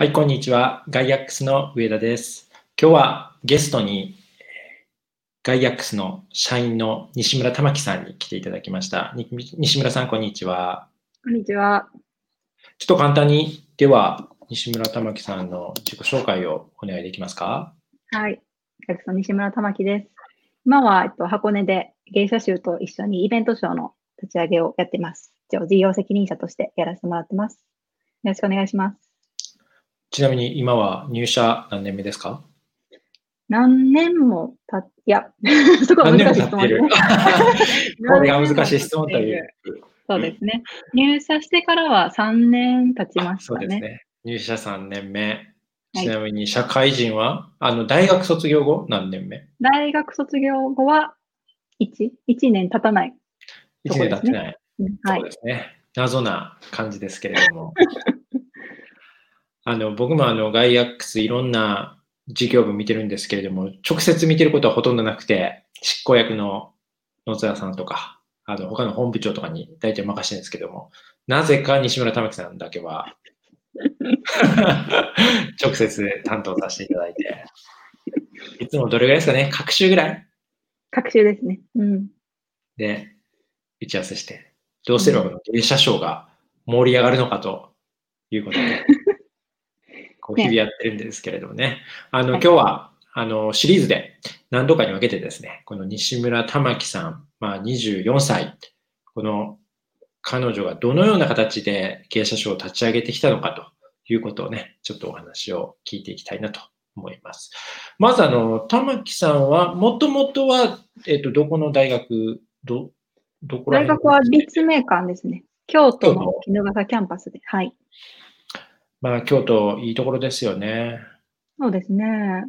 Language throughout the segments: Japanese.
はい、こんにちは。ガイアックスの上田です。今日はゲストにガイアックスの社員の西村玉樹さんに来ていただきました。西村さん、こんにちは。こんにちは。ちょっと簡単に、では、西村玉樹さんの自己紹介をお願いできますか？はい。ガイアックスの西村玉樹です。今は、えっと、箱根で芸者集と一緒にイベントショーの立ち上げをやってます。一応、事業責任者としてやらせてもらってます。よろしくお願いします。ちなみに今は入社何年目ですか？何年もたっ、いや、そこは難しい質問、ね、これが難しい質問という。そうですね。入社してからは3年経ちましたね。そうですね。入社3年目。ちなみに社会人は、はい、あの、大学卒業後何年目？大学卒業後は 1? 1年経たない、ね。1年経ってない。そうですね。謎な感じですけれども。あの、僕もあの、ガイアックスいろんな事業部見てるんですけれども、直接見てることはほとんどなくて、執行役の野津さんとか、あの、他の本部長とかに大体任してるんですけども、なぜか西村玉木さんだけは 直接担当させていただいて、いつもどれぐらいですかね各週ぐらい？各週ですね。うん。で、打ち合わせして、どうすればこの芸者賞が盛り上がるのかということで、日々やってるんですけれどもね。ねあの、今日は、あの、シリーズで何度かに分けてですね、この西村玉樹さん、まあ24歳、この彼女がどのような形で経営者賞を立ち上げてきたのかということをね、ちょっとお話を聞いていきたいなと思います。まずあの、玉木さんは、もともとは、えっ、と、どこの大学、ど、どこら大学は立命館ですね。京都の衣笠キャンパスで。はい。まあ、京都、いいところですよね。そうですね。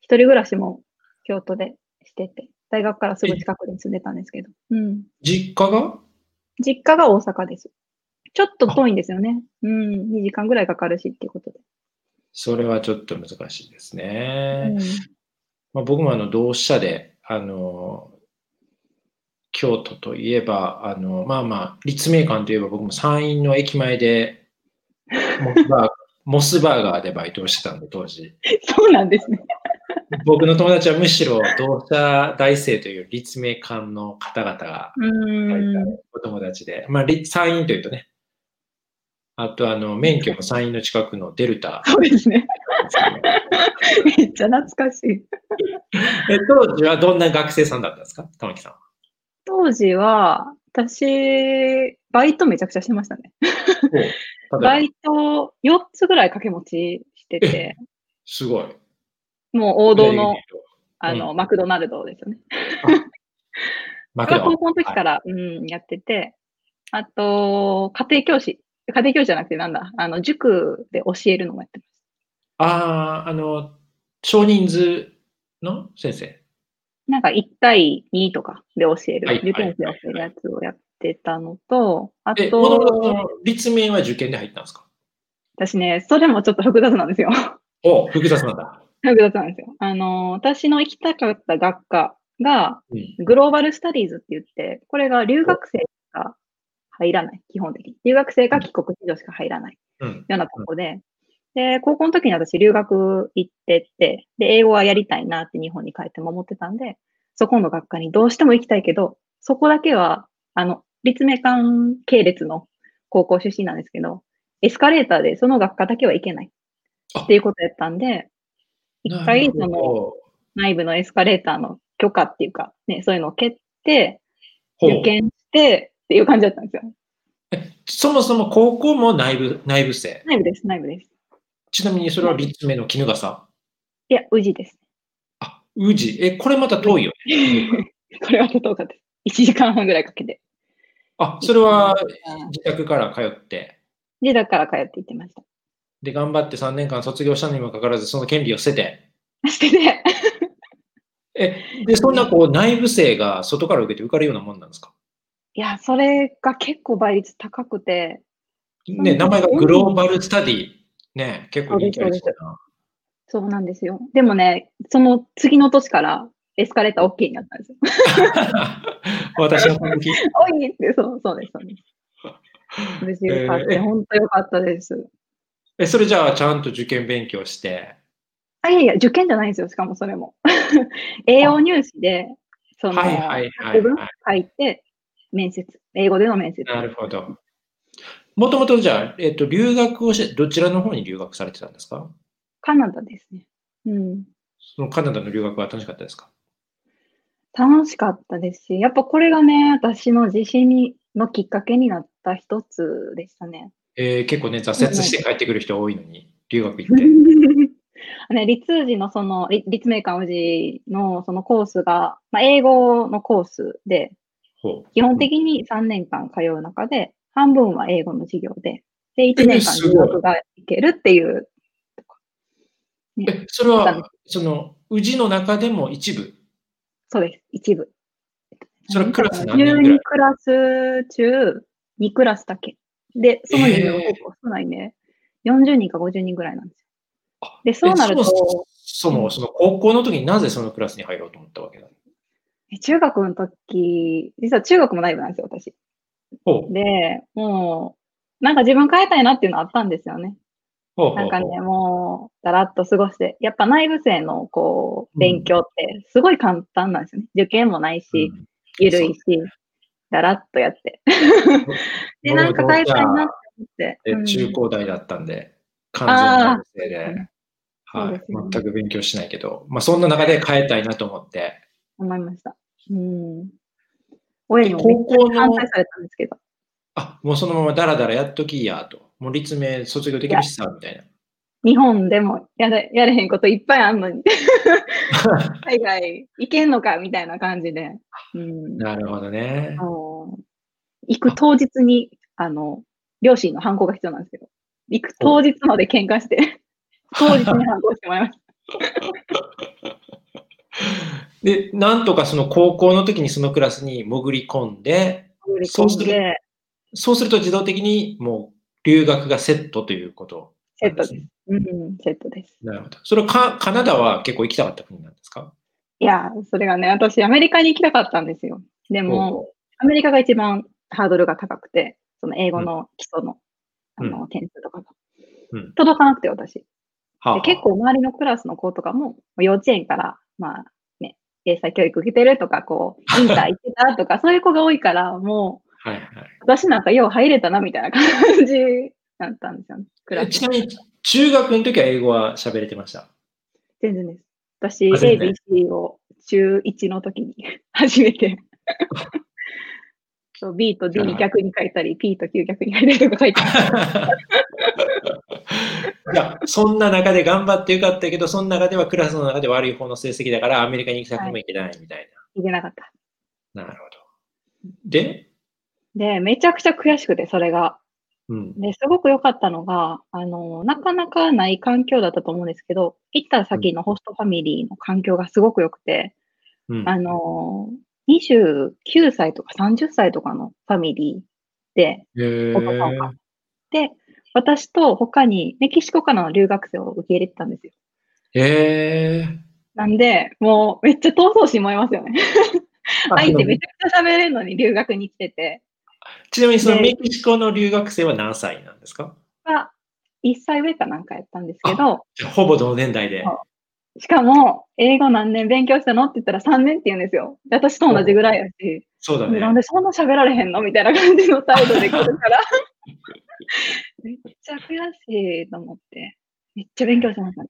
一人暮らしも京都でしてて、大学からすぐ近くに住んでたんですけど。うん。実家が？実家が大阪です。ちょっと遠いんですよね。うん。2時間ぐらいかかるしっていうことで。それはちょっと難しいですね。うん、まあ、僕もあの同志社で、あの、京都といえば、あの、まあまあ、立命館といえば僕も山陰の駅前でモスバーモスバーガーでバイトをしてたんで、当時。そうなんですね。僕の友達はむしろ同社大生という立命館の方々がお友達で、まあ、山陰というとね、あとあの、免許も山陰の近くのデルタ。そうですね。めっちゃ懐かしい。え当時はどんな学生さんだったんですか？玉木さん。当時は、私、バイトめちゃくちゃしてましたね。バイト4つぐらい掛け持ちしてて。すごい。もう王道の、あの、うん、マクドナルドですよね。マクド。高校の時から、はい、うん、やってて、あと、家庭教師。家庭教師じゃなくてなんだ、あの、塾で教えるのもやってます。ああ、あの、少人数の先生。なんか1対2とかで教える、はい、受験生で教えるやつをやってたのと、あと、立命は受験で入ったんですか？私ね、それもちょっと複雑なんですよ。お、複雑なんだ。複雑なんですよ。あの、私の行きたかった学科が、グローバルスタディーズって言って、これが留学生が入らない、基本的に。留学生が帰国子女しか入らない、ようなとこで、で、高校の時に私留学行ってて、で、英語はやりたいなって日本に帰っても思ってたんで、そこの学科にどうしても行きたいけど、そこだけは、あの、立命館系列の高校出身なんですけど、エスカレーターでその学科だけは行けないっていうことやったんで、一回その内部のエスカレーターの許可っていうか、ね、そういうのを蹴って、受験してっていう感じだったんですよ。そもそも高校も内部、内部生？内部です、内部です。ちなみにそれは立命の絹笠いや、宇治です。あ、宇治。え、これまた遠いよね。これは遠かったです。1時間半ぐらいかけて。あ、それは自宅から通って。自宅から通って行ってました。で、頑張って3年間卒業したにもかかわらず、その権利を捨てて。捨てて。え、で、そんなこう内部生が外から受けて受かるようなもんなんですか？いや、それが結構倍率高くて。ね、名前がグローバルスタディ。ね、結構人気ありそうな。そうなんですよ。でもね、その次の年からエスカレーター OK になったんですよ。私の本気。多いって、そう、そうです、そうです。無事受かって、本当よかったです。え、それじゃあちゃんと受験勉強して？あ、いやいや、受験じゃないんですよ、しかもそれも。栄養入試で、その、はいはいはいはい。書いて、面接。英語での面接。なるほど。もともとじゃあ、えっと、留学をして、どちらの方に留学されてたんですか？カナダですね。うん。そのカナダの留学は楽しかったですか？楽しかったですし、やっぱこれがね、私の自信にのきっかけになった一つでしたね。えー結構ね、挫折して帰ってくる人多いのに、留学行って。ね、立時のその、立立命館宇治のそのコースが、まあ、英語のコースで、基本的に3年間通う中で、半分は英語の授業で、で、1年間留学がいけるっていう。え、それは、その、宇治の中でも一部？そうです、一部。それはクラス何人ぐらい？12クラス中2クラスだけ。で、その人数が結構少ないね。40人か50人ぐらいなんですよ。で、そうなると、そも、その高校の時になぜそのクラスに入ろうと思ったわけだ？え中学の時、実は中学もライブなんですよ、私。で、もう、なんか自分変えたいなっていうのあったんですよね。ほうほうなんかね、もう、だらっと過ごして、やっぱ内部生の、こう、勉強って、すごい簡単なんですよね。受験もないし、うんゆるいし、だらっとやって。で、なんか変えたいなって思って。でうん中高大だったんで、完全な生で、うんはいね全く勉強しないけど、まあ、そんな中で変えたいなと思って、思いました。うん。親にも反対されたんですけど。あ、もうそのままダラダラやっときやと。もう立命卒業できるしさ、みたいな。日本でもやれやれへんこといっぱいあんのに。海外行けんのかみたいな感じで。うん。なるほどね。行く当日に、あの、両親の反抗が必要なんですけど、行く当日まで喧嘩して、当日に反抗してもらいました。で、なんとかその高校の時にそのクラスに潜り込んで、売りそうするそうすると自動的にもう留学がセットということセットです。うん、セットです。なるほど。それはカカナダは結構行きたかった国なんですか？いや、それがね、私、アメリカに行きたかったんですよ。でも、アメリカが一番ハードルが高くて、その英語の基礎の,、うんあの点数とかが、うん届かなくて、私。はあはあで結構周りのクラスの子とかも、幼稚園から、まあね、英才教育受けてるとか、こう、インター行ってたとか、そういう子が多いから、もう、はいはい私なんかよう入れたな、みたいな感じだったんですよね、ち。なみに、中学の時は英語は喋れてました？全然です。私、ABC を中1の時に 初めて。そう B と D に逆に書いたり、P と Q 逆に書いたりとか書いてました。いや、そんな中で頑張ってよかったけど、その中ではクラスの中で悪い方の成績だからアメリカに行きたくも行けないみたいいけなかった。な。なるほど。で、で、めちゃくちゃ悔しくて、それが。うん。で、すごく良かったのが、あの、なかなかない環境だったと思うんですけど、行った先のホストファミリーの環境がすごく良くて、うん、あの、29歳とか30歳とかのファミリーで、へお父さんがーで、私と他にメキシコからの留学生を受け入れてたんですよ。へーなんで、もうめっちゃ闘争心燃えますよね。あ 相手めちゃくちゃ喋れるのに留学に来てて、ちなみにそのでメキシコの留学生は何歳なんですか？が1歳上かなんかやったんですけど、ほぼ同年代で。しかも、英語何年勉強したのって言ったら3年って言うんですよ。で私と同じぐらいやし、そうだね。なんでそんな喋られへんのみたいな感じの態度で来るから、めっちゃ悔しいと思って、めっちゃ勉強しましたね。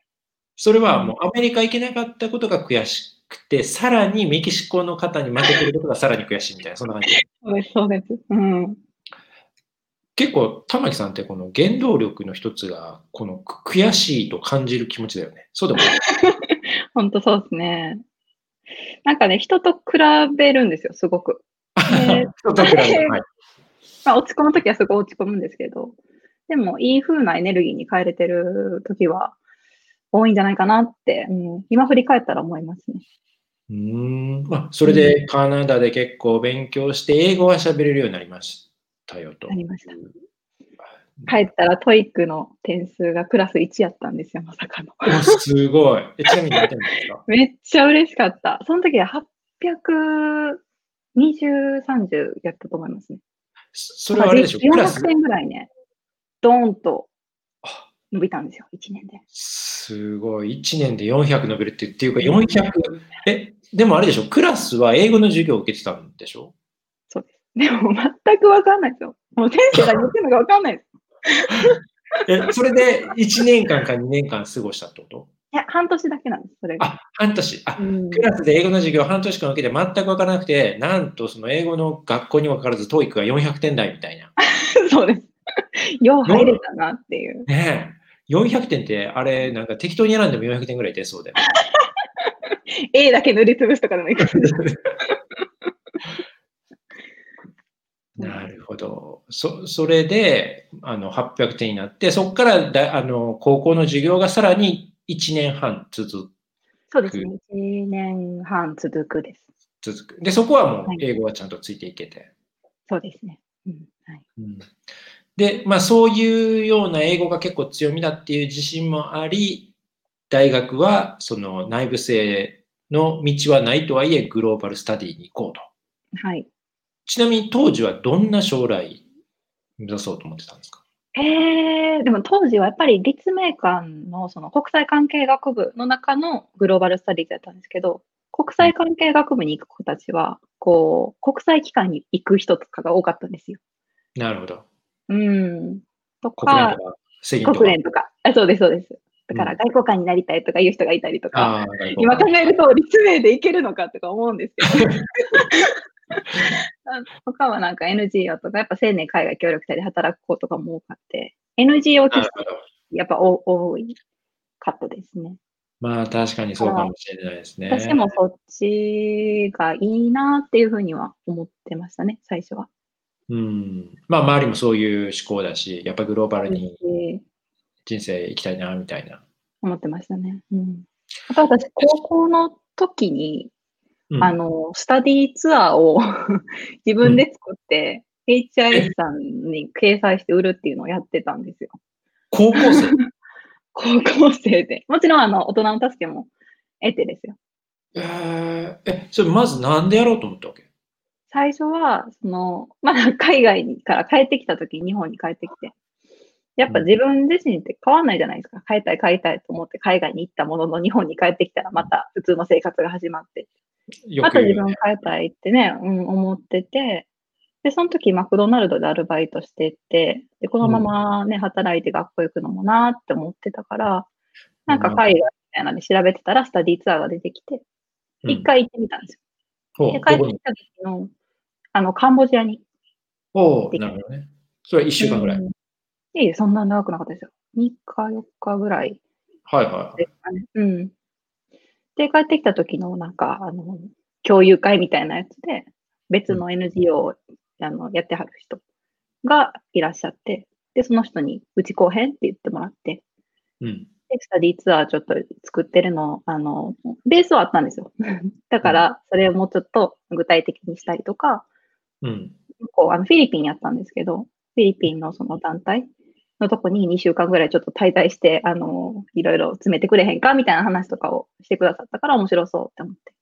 それはもうアメリカ行けなかったことが悔しくて、さらにメキシコの方に負けてることがさらに悔しいみたいな、そんな感じ。そうです、そうです。うん。結構、玉木さんってこの原動力の一つが、この悔しいと感じる気持ちだよね。そうでもない。本当そうですね。なんかね、人と比べるんですよ、すごく。ね 人と比べるはいまあ、落ち込むときはすごい落ち込むんですけど、でも、いい風なエネルギーに変えれてるときは多いんじゃないかなって、うん、今振り返ったら思いますね。うーん。まあ、それでカナダで結構勉強して、英語は喋れるようになりましたよと。なりました帰ったら TOEIC の点数がクラス1やったんですよ、まさかの。おすごい。えちなみに何点ですか？めっちゃ嬉しかった。その時は820、30やったと思いますね。それはあれでしょ？クラス？400点ぐらいね、ドーンと。伸びたんですよ、1年で。すごい。1年で400伸びるってっていうか、400、え、でもあれでしょ、クラスは英語の授業を受けてたんでしょ？そうです。でも全くわかんないですよ。もう先生が言ってるのがわかんないです。え、それで1年間か2年間過ごしたってこと？いや、半年だけなんです、それが。あ、半年。あ、クラスで英語の授業半年間受けて全くわからなくて、なんとその英語の学校にもかかわらず、TOEIC が400点台みたいな。そうです。よう入れたなっていう。ねえ。400点って、あれ、なんか適当に選んでも400点ぐらい出そうで。A だけ塗りつぶすとかでもいい なるほど。そそれであの800点になって、そこからだあの高校の授業がさらに1年半続く。そうですね。1年半続くです。続く。で、そこはもう英語はちゃんとついていけて。はい、そうですね。うんはいうん、で、まあそういうような英語が結構強みだっていう自信もあり、大学はその内部生の道はないとはいえ、グローバルスタディに行こうと。はい。ちなみに当時はどんな将来目指そうと思ってたんですか？えー、でも当時はやっぱり立命館のその国際関係学部の中のグローバルスタディだったんですけど、国際関係学部に行く子たちは、こう、国際機関に行く人とかが多かったんですよ。なるほど。うん。とか、国連とか。あそうです、そうです。だから外交官になりたいとかいう人がいたりとか、うん、今考えると立命でいけるのかとか思うんですけど。他はなんか NGO とか、やっぱ青年海外協力隊で働く子とかも多かって、NGO としてやっぱ多いかったですね。まあ確かにそうかもしれないですね。私もそっちがいいなっていうふうには思ってましたね、最初は。うん。まあ周りもそういう思考だし、やっぱグローバルに人生生きたいなみたいな。思ってましたね。うん。あと私、高校の時に、うん、あの、スタディツアーを 自分で作って、うん、HIS さんに掲載して売るっていうのをやってたんですよ。高校生？高校生で。もちろん、あの、大人の助けも得てですよ。えー、え、それまずなんでやろうと思ったわけ？最初は、その、まだ海外から帰ってきた時、日本に帰ってきて、やっぱ自分自身って変わんないじゃないですか。帰りたい帰りたいと思って海外に行ったものの日本に帰ってきたらまた普通の生活が始まって。また自分帰りたいってね、うん、思ってて、で、その時マクドナルドでアルバイトしてて、で、このままね、働いて学校行くのもなって思ってたから、なんか海外みたいなので調べてたらスタディツアーが出てきて、一、回行ってみたんですよ。で、帰ってきた時の、あの、カンボジアに。おなるほどね。それは1週間ぐらい。うんいえ、そんな長くなかったですよ。3日、4日ぐらい、はいはい。うん。で、帰ってきた時の、なんか、あの、共有会みたいなやつで、別の NGO を、あのやってはる人がいらっしゃって、で、その人に、うち後編って言ってもらって、うん。で、スタディツアーちょっと作ってるの、あの、ベースはあったんですよ。だから、それをもうちょっと具体的にしたりとか、うん。こう、あの、フィリピンやったんですけど、フィリピンのその団体のとこに2週間ぐらいちょっと滞在して、あの、いろいろ詰めてくれへんかみたいな話とかをしてくださったから面白そうって思って。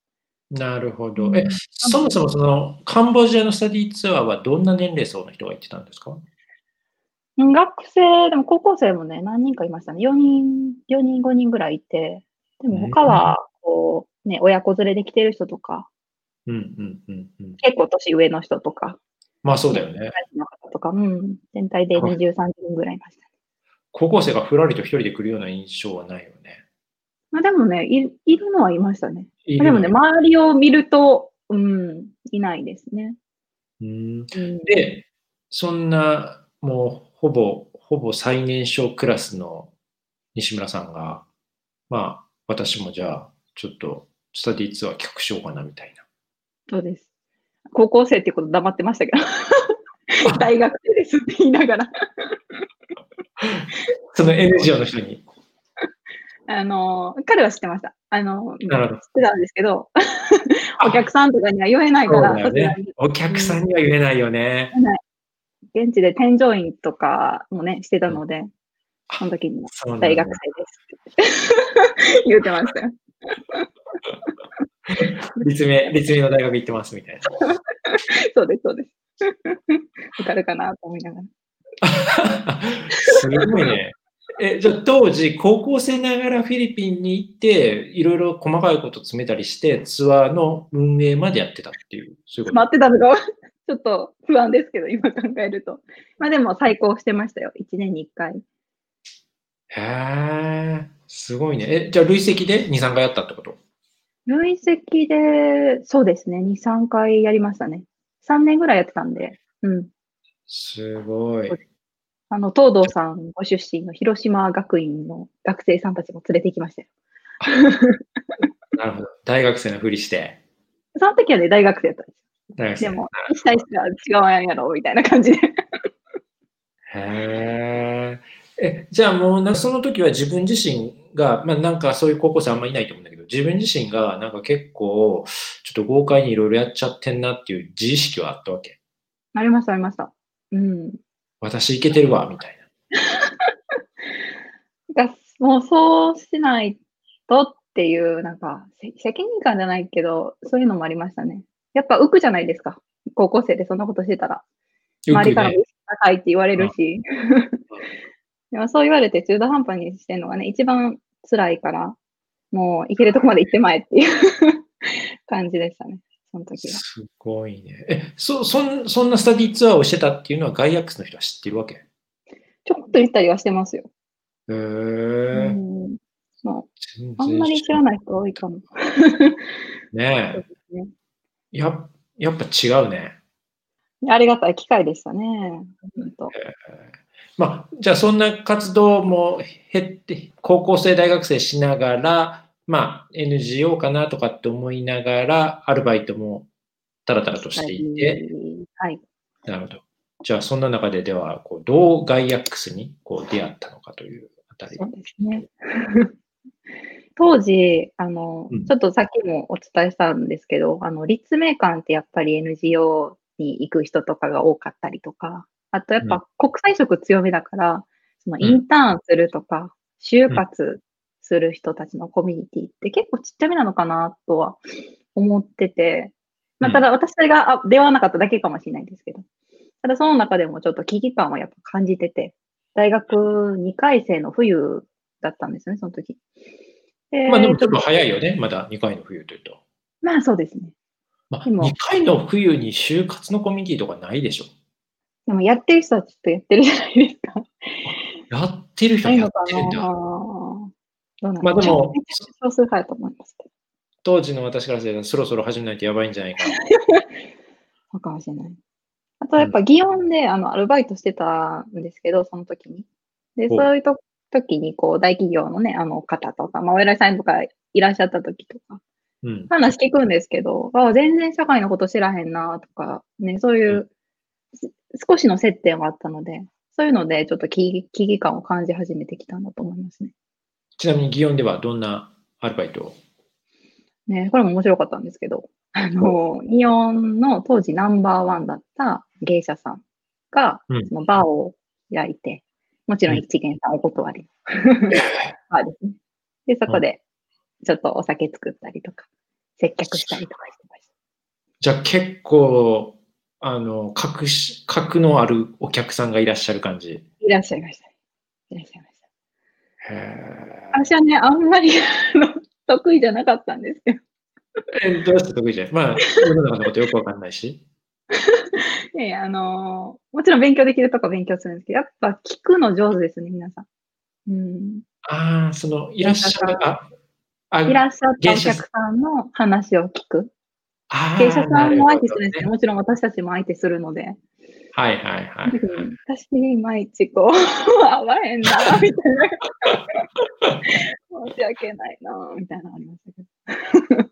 なるほど。え、そもそもそのカンボジアのスタディツアーはどんな年齢層の人が行ってたんですか？学生、でも高校生もね、何人かいましたね。4人、4人、5人ぐらいいて、でも他は、こう、ね、親子連れで来てる人とか、うんうんうんうん、結構年上の人とか、まあそうだよね。とか、うん、全体で23人ぐらいいました、高校生がふらりと一人で来るような印象はないよね。まあでもね、いいるのはいましたね。でもね、周りを見ると、うん、いないですね。うん、で、そんな、もうほぼ、ほぼ最年少クラスの西村さんが、まあ、私もじゃあ、ちょっとスタディツアー企画しようかなみたいな。そうです。高校生っていうこと黙ってましたけど。大学生ですって言いながら。その NGO の人に。あの、彼は知ってました。あの、知ってたんですけど、お客さんとかには言えないから、ね、お客さんには言えないよね。現地で添乗員とかもね、してたので、その時に。大学生ですって。言ってましたよ。立命、立命の大学行ってますみたいな。そうです、そうです。わかるかなと思いながら。すごいね。え、じゃあ当時、高校生ながらフィリピンに行って、いろいろ細かいこと詰めたりして、ツアーの運営までやってたっていう、そういうこと？待ってたの？が、ちょっと不安ですけど、今考えると。まあでも最高してましたよ、1年に1回。へえ、すごいね。え、じゃあ累積で2、3回やったってこと？累積で、そうですね、2、3回やりましたね。3年ぐらいやってたんで、うん。すごい。あの、東堂さんご出身の広島学院の学生さんたちも連れて行きましたよ。なるほど。大学生のふりして。その時はね、大学生だったんです大学生でも、したい人は違うんやろ、みたいな感じで。へえ。じゃあもう、その時は自分自身が、まあなんかそういう高校生あんまいないと思うんだけど、自分自身がなんか結構、ちょっと豪快にいろいろやっちゃってんなっていう自意識はあったわけ？ありました、ありました。うん。私いけてるわ、みたいな。もうそうしないとっていう、なんか、責任感じゃないけど、そういうのもありましたね。やっぱ浮くじゃないですか。高校生でそんなことしてたら。周りからも高いって言われるし。でもそう言われて中途半端にしてるのがね、一番辛いから、もう行けるとこまで行ってまえっていう 感じでしたね。その時は。すごいね。え、そ、そんそんなスタディツアーをしてたっていうのはガイアックスの人は知ってるわけ？ちょっと言ったりはしてますよ。へえー。まあ、あんまり知らない人多いかも。ねえ。ね、ややっぱ違うね。ありがたい機会でしたね。本当まあ、じゃあそんな活動も減って、高校生、大学生しながら、まあ、NGO かなとかって思いながら、アルバイトもたらたらとしていて、はい。なるほど。じゃあ、そんな中ででは、こうどうガイアックスにこう出会ったのかというあたり。そうですね。当時、あの、うん、ちょっとさっきもお伝えしたんですけど、あの、立命館ってやっぱり NGO に行く人とかが多かったりとか、あとやっぱ国際色強めだから、そのインターンするとか、就活する人たちのコミュニティって結構ちっちゃめなのかなとは思ってて、まあ、ただ私が出会わなかっただけかもしれないんですけど、ただその中でもちょっと危機感はやっぱ感じてて、大学2回生の冬だったんですね、その時。まあでもちょっと早いよね、まだ2回の冬というと。まあそうですね。まあ、2回の冬に就活のコミュニティとかないでしょ。でもやってる人はちょっとやってるじゃないですか。やってる人はやってるんだ。まあでも、少数派やと思いますけど。当時の私からすればそろそろ始めないとやばいんじゃないかな。そうかもしれない。あとやっぱ祇園であのアルバイトしてたんですけど、その時に。で、そういうと時にこう大企業のね、あの方とか、まあお偉いさんとかいらっしゃった時とか、うん、話聞くんですけど、あ全然社会のこと知らへんなとか、ね、そういう、少しの接点はあったので、そういうのでちょっと危機感を感じ始めてきたんだと思いますね。ちなみに祇園ではどんなアルバイトを？ね、これも面白かったんですけど、あの、イオンの当時ナンバーワンだった芸者さんが、そのバーを開いて、もちろん一元さんお断り。バーですね。で、そこで、ちょっとお酒作ったりとか、接客したりとかしてました。じゃあ結構、あの、格し、格のあるお客さんがいらっしゃる感じいらっしゃいました。いらっしゃいました。私はね、あんまり得意じゃなかったんですよ。え、どうして得意じゃない？まあ、世の中のことよくわかんないし。いやいや、あのー、もちろん勉強できるとこ勉強するんですけど、やっぱ聞くの上手ですね、皆さん。うん、ああ、その、いらっしゃる、あ、あいらっしゃったお客さんの話を聞く。芸者さんも相手するんですけど、もちろん私たちも相手するので。はいはいはい、私、いまいちこう、合わへんな、みたいな。申し訳ないな、みたいなのありましたけど。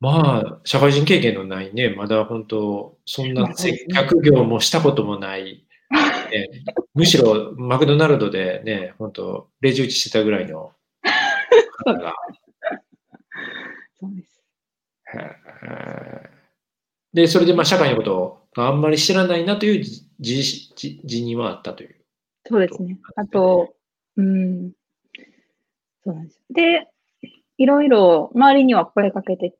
まあ、社会人経験のないね、まだ本当、そんな接客業もしたこともない、ね、むしろマクドナルドでね、本当、レジ打ちしてたぐらいの方が。そうです。で、それでまあ社会のことをあんまり知らないなという自自にはあったという。そうですね。あと、うん、そうなんです。で、いろいろ周りには声かけて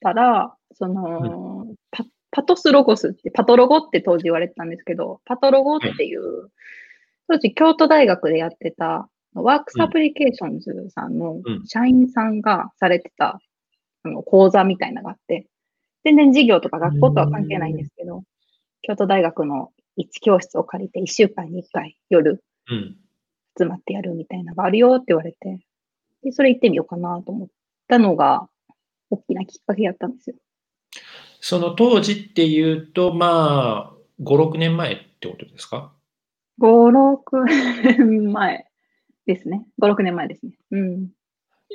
たら、その、うん、パパトスロゴスって、パトロゴって当時言われてたんですけど、パトロゴっていう、はい、当時京都大学でやってたワークスアプリケーションズさんの社員さんがされてた、あの講座みたいなのがあって、全然授業とか学校とは関係ないんですけど、京都大学の一教室を借りて1週間に1回夜集まってやるみたいなのがあるよって言われて、で、それ行ってみようかなと思ったのが、大きなきっかけやったんですよ。その当時っていうと、まあ、5、6年前ってことですか ?5、6年前ですね。5、6年前ですね。うん。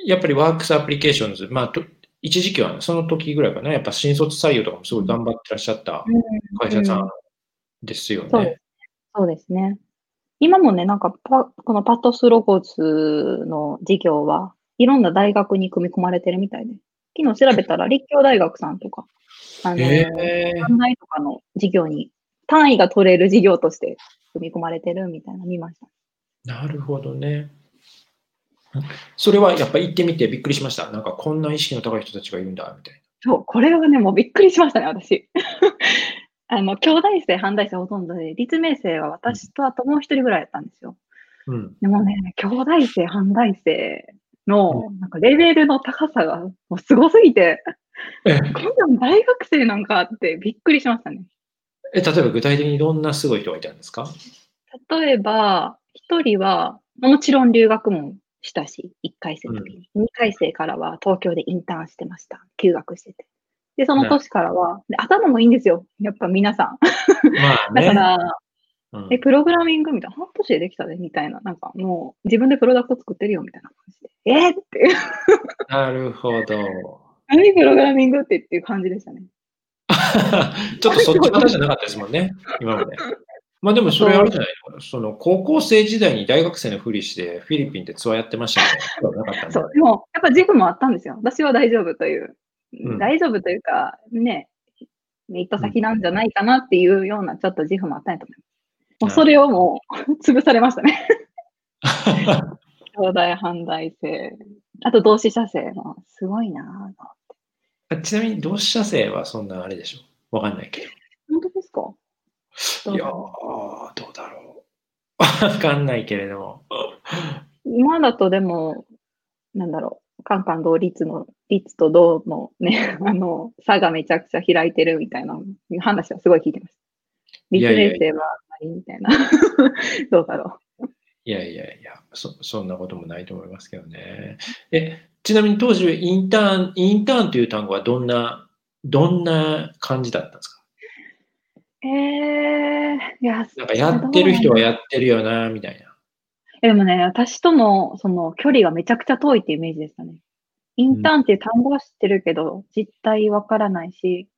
やっぱりワークスアプリケーションズ、まあ、一時期は、その時ぐらいかな、やっぱ新卒採用とかもすごい頑張ってらっしゃった会社さんですよね。うんうん、そうですね。今もね、なんかパ、このパトスロゴスの事業はいろんな大学に組み込まれてるみたいで。昨日調べたら立教大学さんとか、あの、えー、とかの事業に単位が取れる事業として組み込まれてるみたいなの見ました。なるほどね。それはやっぱり行ってみてびっくりしました。なんかこんな意識の高い人たちがいるんだ、みたいな。そう、これはね、もうびっくりしましたね、私。あの、兄弟生、反大生ほとんどで、立命生は私とあともう一人ぐらいやったんですよ。うん、でもね、兄弟生、反大生の、なんかレベルの高さがもうすごすぎて、こんなん大学生なんかってびっくりしましたね。え、例えば具体的にどんなすごい人がいたんですか？例えば、一人は、もちろん留学もしたし、1回生の時に。うん、2回生からは東京でインターンしてました。休学してて。で、その年からは、ね、頭もいいんですよ。やっぱ皆さん。まあね、だから、うん、え、プログラミングみたいな、半年でできたで、みたいな。なんかもう、自分でプロダクト作ってるよ、みたいな感じで。えー、って。なるほど。何プログラミングってっていう感じでしたね。ちょっとそっちの話じゃなかったですもんね、今まで。まあでもそれあるじゃないのその高校生時代に大学生のふりしてフィリピンでツアーやってましたね。そう、でもやっぱ自負もあったんですよ。私は大丈夫という。うん、大丈夫というか、ね、一途先なんじゃないかなっていうようなちょっと自負もあったんやと思います。もうそれをもう 潰されましたね。兄弟反大生。あと同志社生もすごいなちなみに同志社生はそんなあれでしょ？わかんないけど。本当ですか？いやー、どうだろう。わかんないけれども。今だとでも、なんだろう、カンカン同率の、率と同のね、あの、差がめちゃくちゃ開いてるみたいな話はすごい聞いてます。立例性はあまりみたいな。どうだろう。いやいやいやそ、そんなこともないと思いますけどね。え、ちなみに当時、インターン、インターンという単語はどんな、どんな感じだったんですか？ええいや、なんかやってる人はやってるよな、みたいな。でもね、私とのその距離がめちゃくちゃ遠いっていうイメージでしたね。インターンっていう単語は知ってるけど、実態わからないし、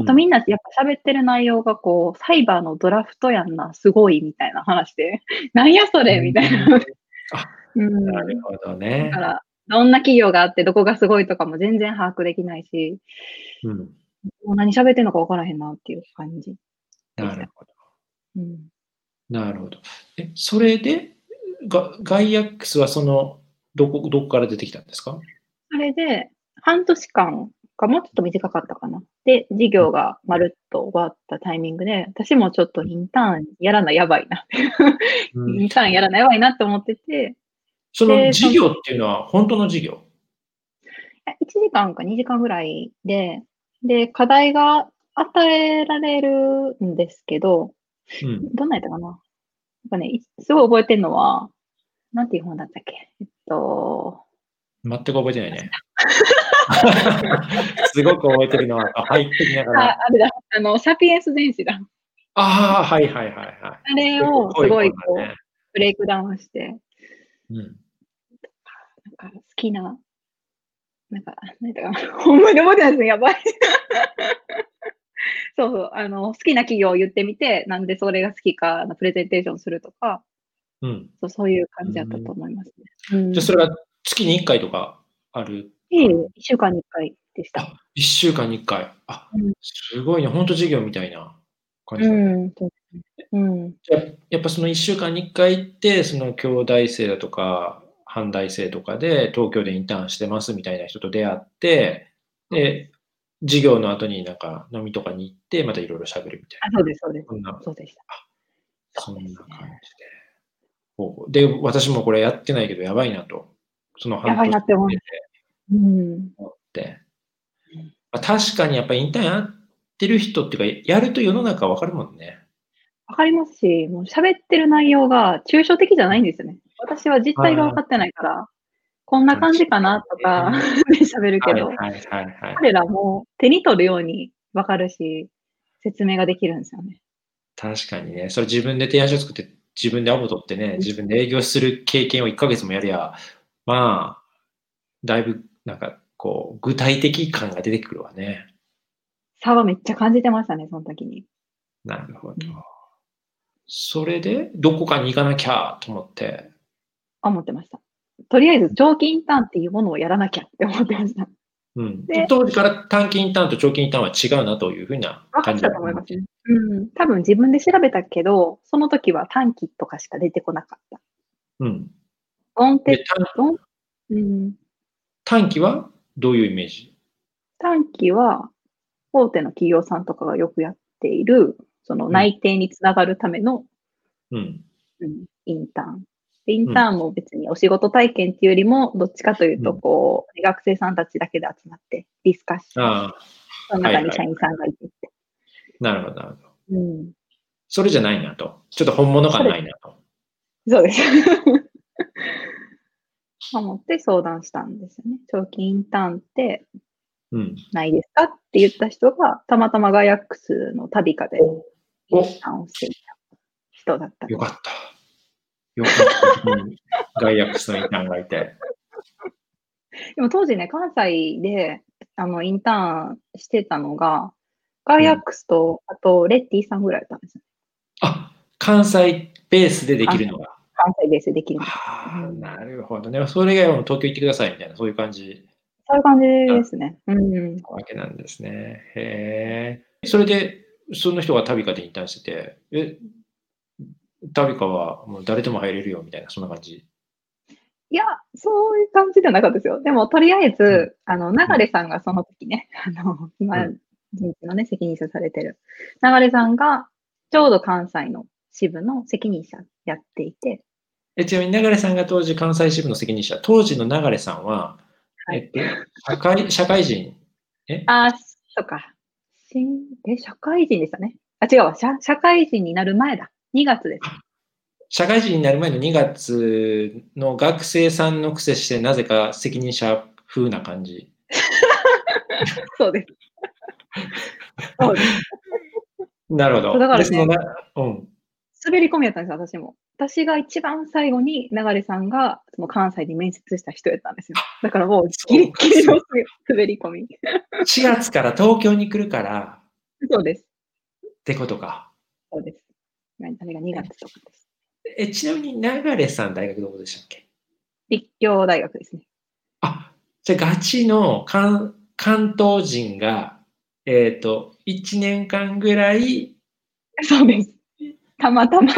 あとみんなやっぱ喋ってる内容がこう、サイバーのドラフトやんな、すごいみたいな話で、なんやそれみたいな。うん、なるほどね。だから、どんな企業があって、どこがすごいとかも全然把握できないし、うん、もう何喋ってんのかわからへんなっていう感じ。なるほど。うん、なるほど。え、それで、ガガイアックスはその、どこ、どこから出てきたんですか？あれで、半年間か、もうちょっと短かったかな。で、授業がまるっと終わったタイミングで、私もちょっとインターンやらなやばいな。インターンやらなやばいなって思ってて。その授業っていうのは本当の授業 ?1 時間か2時間ぐらいで、で、課題が与えられるんですけど、うん、どんなやったかな？なんかね、すごい覚えてるのは、なんていう本だったっけ？えっと、全く覚えてないね。すごく覚えてるのは、入ってきながら。あ、あれだ、あの、サピエンス電子だ。ああ、はいはいはいはい。あれをすごいこう、ブレイクダウンして、うん。なんか好きな、なんか、なんだか、ほんまに覚えてないですね、やばい。そうそう、あの、好きな企業を言ってみて、なんでそれが好きかのプレゼンテーションするとか、うん、そうそういう感じだったと思いますね。うん、じゃあ、それは月に1回とかある？ええ、1週間に1回でした。あ、1週間に1回。あ、うん、すごいね。本当授業みたいな感じだね。うん。うん、じゃやっぱその1週間に1回行って、その兄弟生だとか、反大生とかで東京でインターンしてますみたいな人と出会って、で、授業の後になんか飲みとかに行って、またいろいろ喋るみたいな。あ、そうです、そうです。そんなそうでした。そんな感じで。で、私もこれやってないけどやばいなと。そのやばいなって思って。うん思って。まあ確かにやっぱりインターンやってる人っていうか、やると世の中わかるもんね。わかりますし、もう喋ってる内容が抽象的じゃないんですよね。私は実態が分かってないから、こんな感じかなとかで 喋るけど。彼らも手に取るように分かるし、説明ができるんですよね。確かにね。それ自分で提案書作って、自分でアポ取ってね、自分で営業する経験を1ヶ月もやりゃ、まあ、だいぶなんかこう、具体的感が出てくるわね。差はめっちゃ感じてましたね、その時に。なるほどうん。それで、どこかに行かなきゃと思って、思ってました。とりあえず長期インターンっていうものをやらなきゃって思ってました。うんで、当時から短期インターンと長期インターンは違うなというふうな感じったと思いますね。うん。多分自分で調べたけど、その時は短期とかしか出てこなかった。うん。短期はどういうイメージ？短期は、大手の企業さんとかがよくやっている、その内定につながるための、うん。うんインターン。でインターンも別にお仕事体験っていうよりも、どっちかというと、うんこう、学生さんたちだけで集まって、ディスカッション。その中はいはいに社員さんがいてって。なるほど、なるほど。うん。それじゃないなと。ちょっと本物感ないなと。そうです。思って相談したんですよね。長期インターンってうん。ないですかって言った人が、たまたまガヤックスの旅かでインお、ターンをしていた人だったよかった。よかった。うんガイアックスのインターンがいて。でも当時ね、関西であのインターンしてたのが、ガイアックスと、あとレッティさんぐらいだったんですよ。あ、関西ベースでできるのが。関西ベースでできるのが。なるほどね。それ以外はもう東京行ってくださいみたいな、そういう感じそういう感じですね。うん。なわけなんですね。へえ。それで、その人が旅かでインターンしてて、え、旅かはもう誰でも入れるよみたいな、そんな感じ？いや、そういう感じじゃなかったですよ。でも、とりあえず、うんあの、流れさんがその時ね、あの、今、う人事のね、責任者されてる、流れさんが、ちょうど関西の支部の責任者やっていて、えちなみに流さんが当時関西支部の責任者、当時の流さんは、はいえっと、社会社会人、あー、そっか。新、え、社会人でしたね。あ、違うわ。社社会人になる前だ。2月です。社会人になる前の2月の学生さんのくせして、なぜか責任者風な感じ。そうです。そうです。なるほど。だからねうん。滑り込みやったんですよ、私も。私が一番最後に流れさんがその関西で面接した人やったんですよ。だからもうギリギリの滑り込み。4月から東京に来るからそうです。ってことか。そうです。あれが2月とかです。えちなみに流さん大学どこでしたっけ？立教大学ですね。あ、じゃあガチの関関東人が、えっ、と、1年間ぐらい、そうです。たまたま。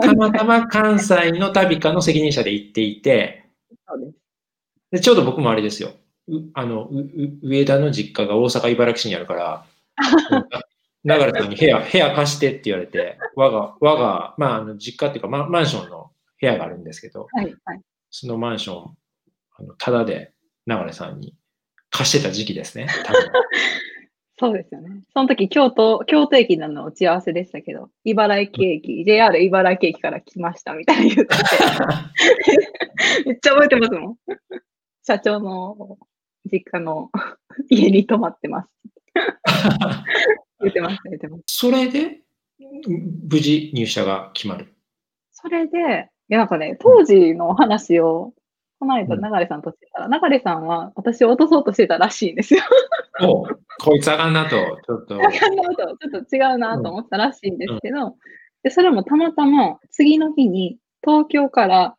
たまたま関西の旅課の責任者で行っていて、そうです。でちょうど僕もあれですよ。うあのうう上田の実家が大阪、茨城市にあるから、流れさんに部屋、部屋貸してって言われて、我が、我が、まあ、あの実家っていうかマ、マンションの部屋があるんですけど、はい、はい。そのマンション、あのただで流れさんに貸してた時期ですね。そうですよね。その時、京都、京都駅なの打ち合わせでしたけど、茨城駅、JR 茨城駅から来ましたみたいに言ってて、めっちゃ覚えてますもん。社長の実家の家に泊まってます。言ってました、言ってました。それで、無事入社が決まる。それで、いやなんかね、当時の話を、この間、うん流さんとしてたら、流さんは私を落とそうとしてたらしいんですよ。おこいつあかんなと、ちょっと。わかんないと、ちょっと違うなと思ったらしいんですけど、でそれもたまたま次の日に東京から、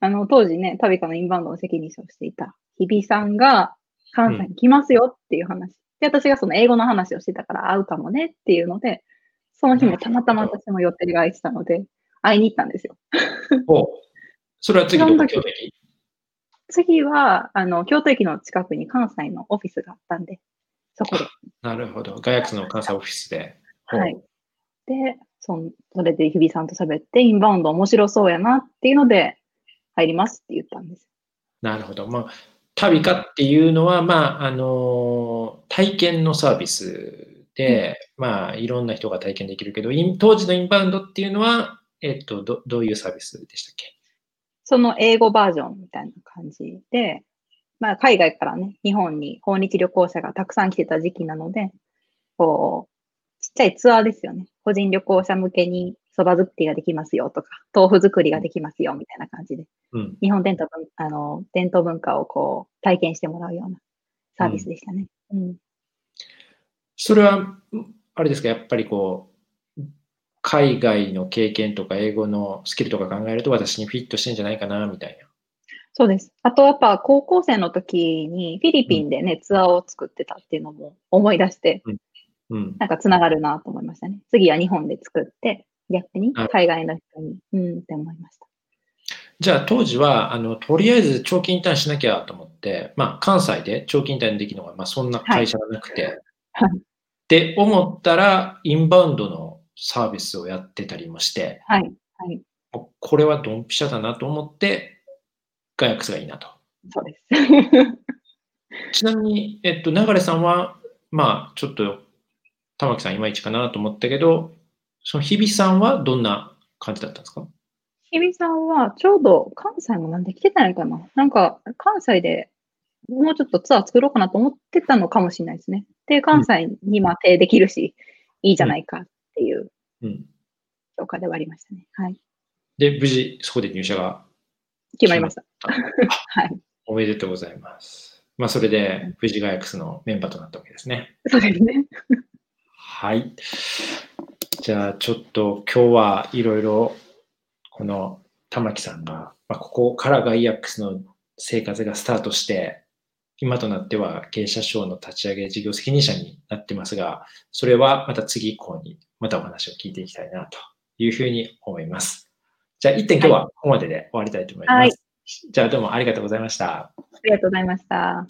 あの、当時ね、旅かのインバウンドの責任者をしていた日比さんが関西に来ますよっていう話。で、私がその英語の話をしてたから会うかもねっていうので、その日もたまたま私も予定が空いてたので、会いに行ったんですよ。おそれは次どこ？京都駅次は、あの、京都駅の近くに関西のオフィスがあったんで、そこで。なるほど。ガヤックスの関西オフィスで。はい。で、そそれで日比さんと喋って、インバウンド面白そうやなっていうので、入りますって言ったんです。なるほど。まあ、旅かっていうのは、まあ、あの、体験のサービスで、うん、まあ、いろんな人が体験できるけど、当時のインバウンドっていうのは、えっと、どどういうサービスでしたっけ？その英語バージョンみたいな感じで、まあ、海外からね、日本に訪日旅行者がたくさん来てた時期なので、こう、ちっちゃいツアーですよね。個人旅行者向けに蕎麦作りができますよとか、豆腐作りができますよみたいな感じで、うん、日本伝統あの伝統文化をこう体験してもらうようなサービスでしたね。うん、うん、それは、あれですか、やっぱりこう、海外の経験とか英語のスキルとか考えると私にフィットしてんじゃないかなみたいな。そうです。あとやっぱ高校生の時にフィリピンでね、うん、ツアーを作ってたっていうのも思い出して、うんうん、なんかつながるなと思いましたね。次は日本で作って、逆に海外の人に、うんって思いました。じゃあ当時は、あの、とりあえず長期インターンしなきゃと思って、まあ関西で長期インターンできるのが、まあそんな会社がなくて、はい、って思ったら、インバウンドのサービスをやってたりもして、はい。はい、これはドンピシャだなと思って、ガヤックスがいいなと。そうです。ちなみに、えっと、流さんは、まあ、ちょっと、玉木さんいまいちかなと思ったけど、その日比さんはどんな感じだったんですか？日比さんはちょうど関西もなんで来てたのかななんか関西でもうちょっとツアー作ろうかなと思ってたのかもしれないですね。で、関西にまあ手できるし、うん、いいじゃないかっていう評価ではありましたね。はい。で、無事そこで入社が決まりました。はい。おめでとうございます。まあ、それで、富士ガヤックスのメンバーとなったわけですね。そうですね。はい。じゃあちょっと今日はいろいろこの玉木さんが、まあ、ここからガイアックスの生活がスタートして、今となっては経営者賞の立ち上げ事業責任者になってますが、それはまた次以降にまたお話を聞いていきたいなというふうに思います。じゃあ一点今日はここまでで終わりたいと思います。はい、じゃあどうもありがとうございました。ありがとうございました。